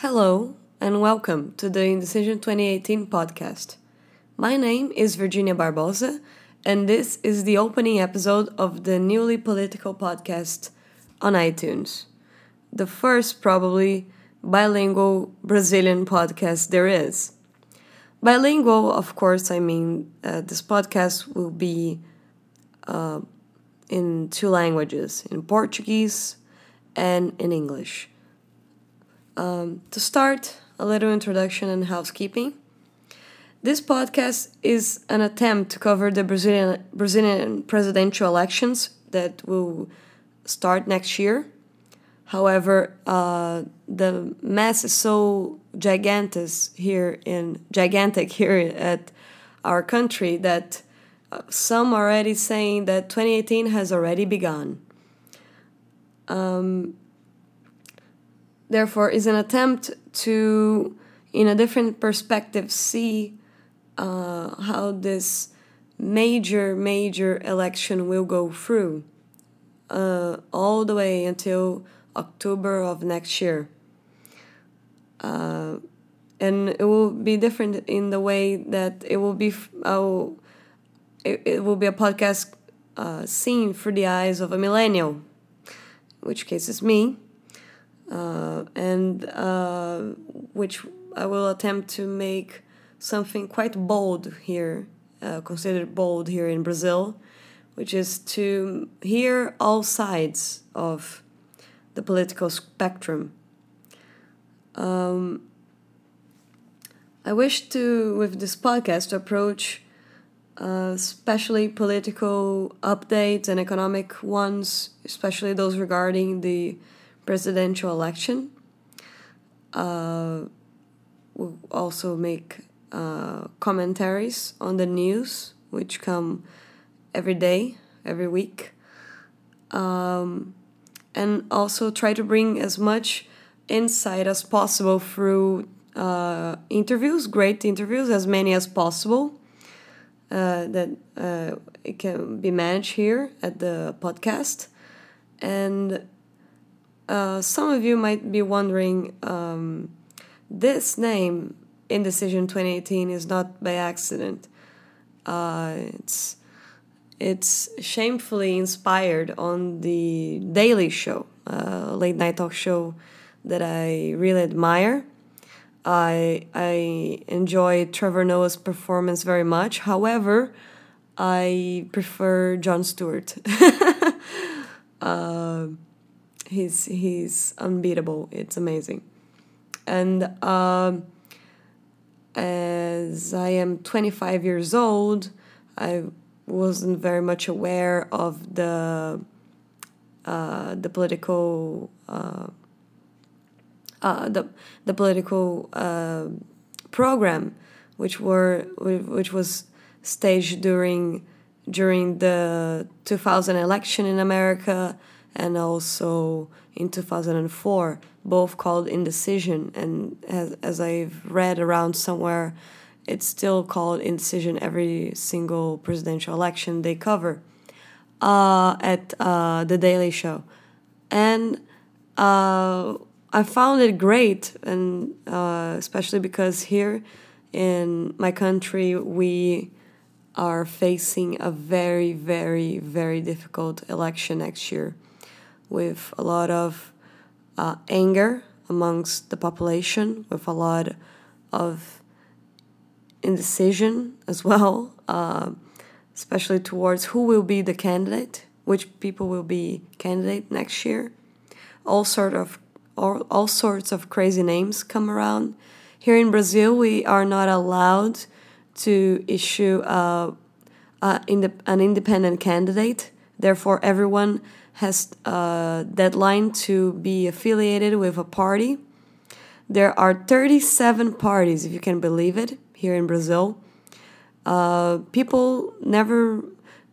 Hello, and welcome to the Indecision 2018 podcast. My name is Virginia Barbosa, and this is the opening episode of the newly political podcast on iTunes. The first, probably, bilingual Brazilian podcast there is. Bilingual, of course, I mean, uh, this podcast will be uh, in two languages in Portuguese and in English. Um, to start, a little introduction and housekeeping. This podcast is an attempt to cover the Brazilian, Brazilian presidential elections that will start next year. However, uh, the mess is so gigantic here in gigantic here at our country that uh, some are already saying that 2018 has already begun. Um, therefore is an attempt to in a different perspective see uh, how this major major election will go through uh, all the way until october of next year. Uh, and it will be different in the way that it will be oh, it, it will be a podcast uh, seen through the eyes of a millennial which case is me uh, and uh, which I will attempt to make something quite bold here, uh, considered bold here in Brazil, which is to hear all sides of the political spectrum. Um, I wish to, with this podcast, approach uh, especially political updates and economic ones, especially those regarding the presidential election. Uh, we'll also make uh, commentaries on the news, which come every day, every week. Um, and also try to bring as much insight as possible through uh, interviews, great interviews, as many as possible. Uh, that uh, it can be managed here at the podcast. And uh, some of you might be wondering um, this name, Indecision 2018, is not by accident. Uh, it's it's shamefully inspired on the Daily Show, uh, late night talk show that I really admire. I I enjoy Trevor Noah's performance very much. However, I prefer Jon Stewart. uh, he's he's unbeatable. It's amazing, and um, as I am 25 years old, I wasn't very much aware of the uh, the political uh, uh, the the political uh, program, which were which was staged during during the 2000 election in America and also in 2004, both called Indecision. And as, as I've read around somewhere, it's still called Indecision every single presidential election they cover uh, at uh, The Daily Show. And uh, I found it great, and uh, especially because here in my country, we are facing a very, very, very difficult election next year with a lot of uh, anger amongst the population, with a lot of indecision as well, uh, especially towards who will be the candidate, which people will be candidate next year. All sort of all, all sorts of crazy names come around. Here in Brazil, we are not allowed to issue a, a an independent candidate. Therefore, everyone has a deadline to be affiliated with a party. There are 37 parties, if you can believe it, here in Brazil. Uh, people never,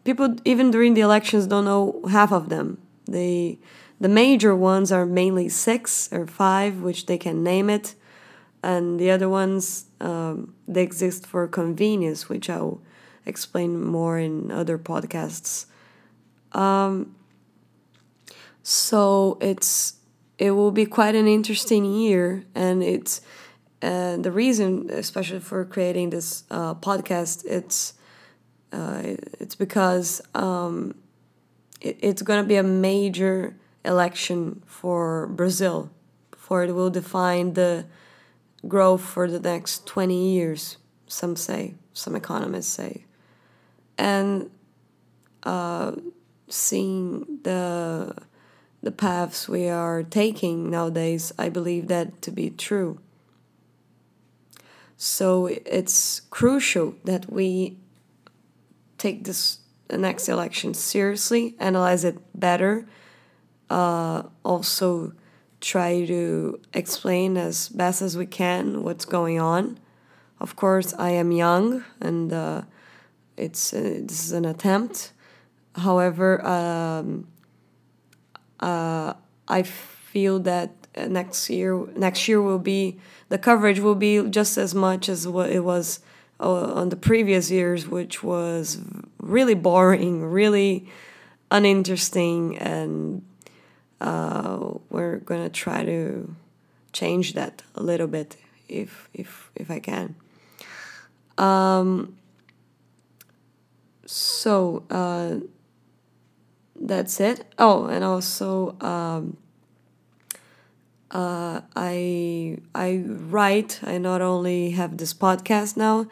people even during the elections don't know half of them. They, the major ones are mainly six or five, which they can name it, and the other ones um, they exist for convenience, which I'll explain more in other podcasts. Um, so it's it will be quite an interesting year, and it's and the reason, especially for creating this uh, podcast, it's uh, it's because um, it, it's going to be a major election for Brazil, for it will define the growth for the next 20 years, some say, some economists say. And uh, seeing the the paths we are taking nowadays, I believe that to be true. So it's crucial that we take this the next election seriously, analyze it better, uh, also try to explain as best as we can what's going on. Of course, I am young, and uh, it's uh, this is an attempt. However, um, uh, I feel that next year next year will be the coverage will be just as much as what it was uh, on the previous years, which was really boring, really uninteresting, and uh, we're gonna try to change that a little bit if if if I can. Um, so uh, that's it. Oh, and also um, uh, I I write. I not only have this podcast now.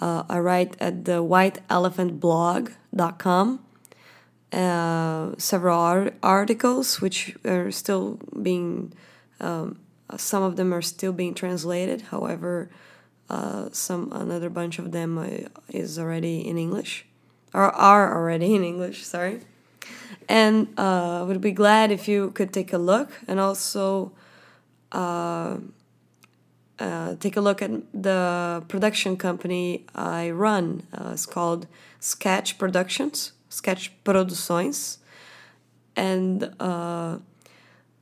Uh, I write at the whiteelephantblog.com. Uh, several art- articles which are still being um, some of them are still being translated however uh, some another bunch of them uh, is already in english or are already in english sorry and uh, would be glad if you could take a look and also uh, uh, take a look at the production company I run. Uh, it's called Sketch Productions, Sketch Produções, and uh,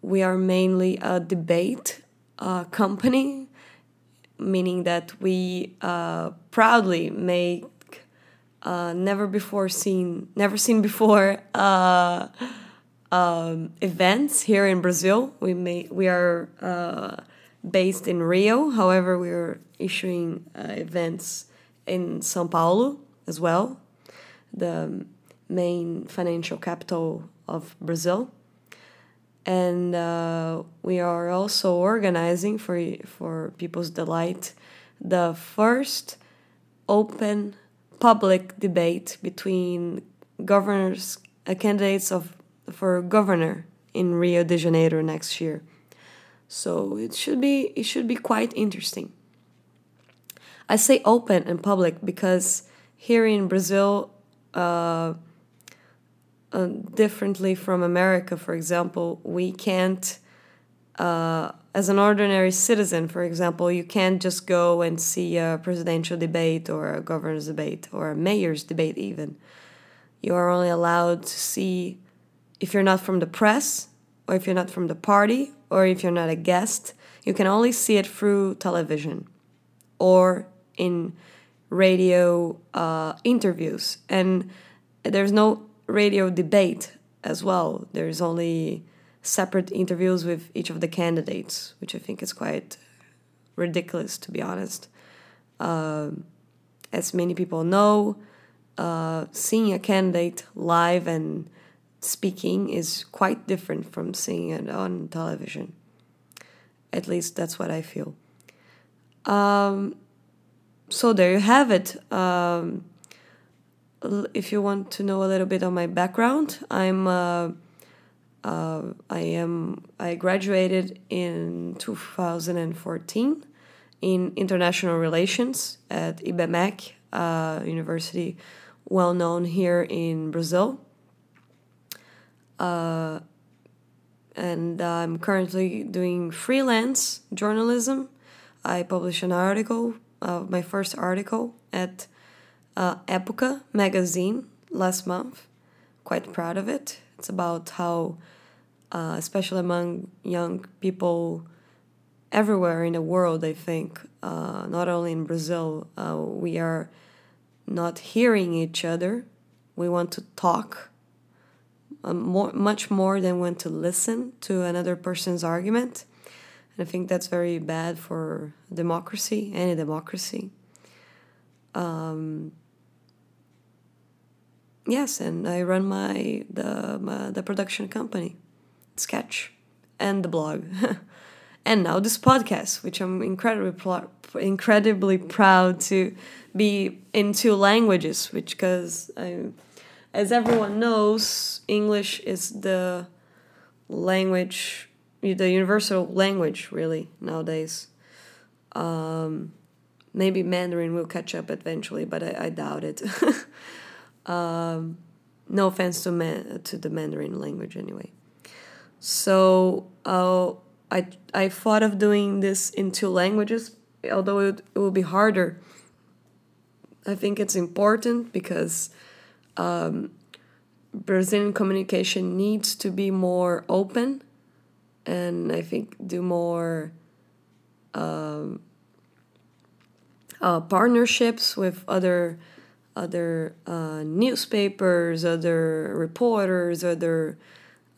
we are mainly a debate uh, company, meaning that we proudly make never before seen, never seen before um, events here in Brazil. We may we are uh, based in Rio. However, we are issuing uh, events in São Paulo as well, the main financial capital of Brazil. And uh, we are also organizing for for people's delight the first open public debate between governors uh, candidates of for governor in Rio de Janeiro next year. So it should be it should be quite interesting. I say open and public because here in Brazil, uh, uh, differently from America, for example, we can't, uh, as an ordinary citizen, for example, you can't just go and see a presidential debate or a governor's debate or a mayor's debate, even. You are only allowed to see if you're not from the press, or if you're not from the party, or if you're not a guest, you can only see it through television or in radio uh, interviews. And there's no radio debate as well. There's only separate interviews with each of the candidates, which I think is quite ridiculous, to be honest. Uh, as many people know, uh, seeing a candidate live and speaking is quite different from seeing it on television. At least that's what I feel. Um, so there you have it. Um, if you want to know a little bit of my background, I'm uh, uh, I am I graduated in 2014 in international relations at IBMEC uh, University, well known here in Brazil. Uh, and I'm currently doing freelance journalism. I published an article, uh, my first article at uh, Epoca magazine last month. Quite proud of it. It's about how, uh, especially among young people everywhere in the world, I think, uh, not only in Brazil, uh, we are not hearing each other. We want to talk um, more, much more than want to listen to another person's argument. And I think that's very bad for democracy, any democracy. Um, yes, and I run my the my, the production company, Sketch, and the blog, and now this podcast, which I'm incredibly incredibly proud to be in two languages, which because as everyone knows, English is the language, the universal language, really nowadays. Um, maybe Mandarin will catch up eventually, but I, I doubt it. um, no offense to man, to the Mandarin language, anyway. So uh, I I thought of doing this in two languages, although it, it will be harder. I think it's important because um, Brazilian communication needs to be more open, and I think do more. Um, uh, partnerships with other other uh, newspapers, other reporters, other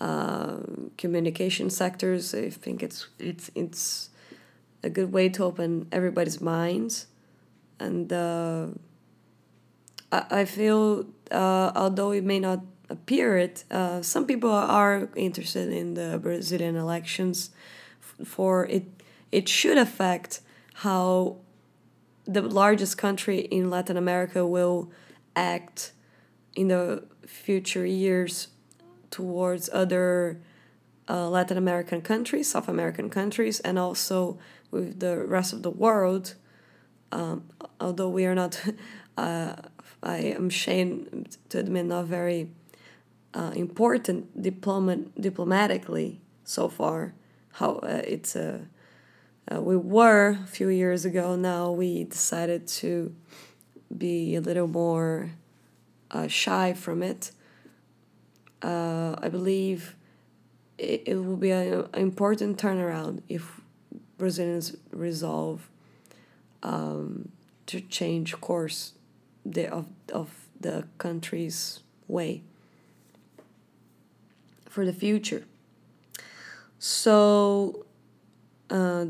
uh, communication sectors. I think it's it's it's a good way to open everybody's minds, and uh, I, I feel uh, although it may not appear it, uh, some people are interested in the Brazilian elections. For it, it should affect how the largest country in Latin America will act in the future years towards other uh, Latin American countries, South American countries, and also with the rest of the world. Um, although we are not, uh, I am ashamed to admit, not very uh, important diplomat diplomatically so far. How uh, it's a uh, we were a few years ago. Now we decided to be a little more uh, shy from it. Uh, I believe it, it will be an important turnaround if Brazilians resolve um, to change course the, of, of the country's way for the future. So, uh,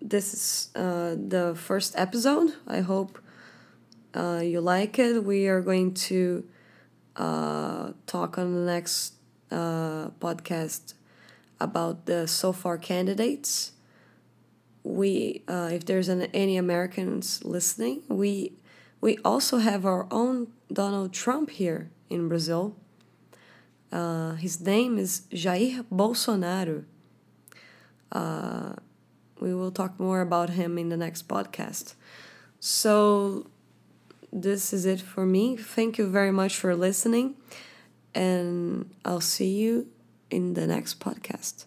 this is uh, the first episode. I hope uh, you like it. We are going to uh, talk on the next uh, podcast about the so far candidates. We, uh, if there's an, any Americans listening, we we also have our own Donald Trump here in Brazil. Uh, his name is Jair Bolsonaro. Uh, we will talk more about him in the next podcast. So, this is it for me. Thank you very much for listening, and I'll see you in the next podcast.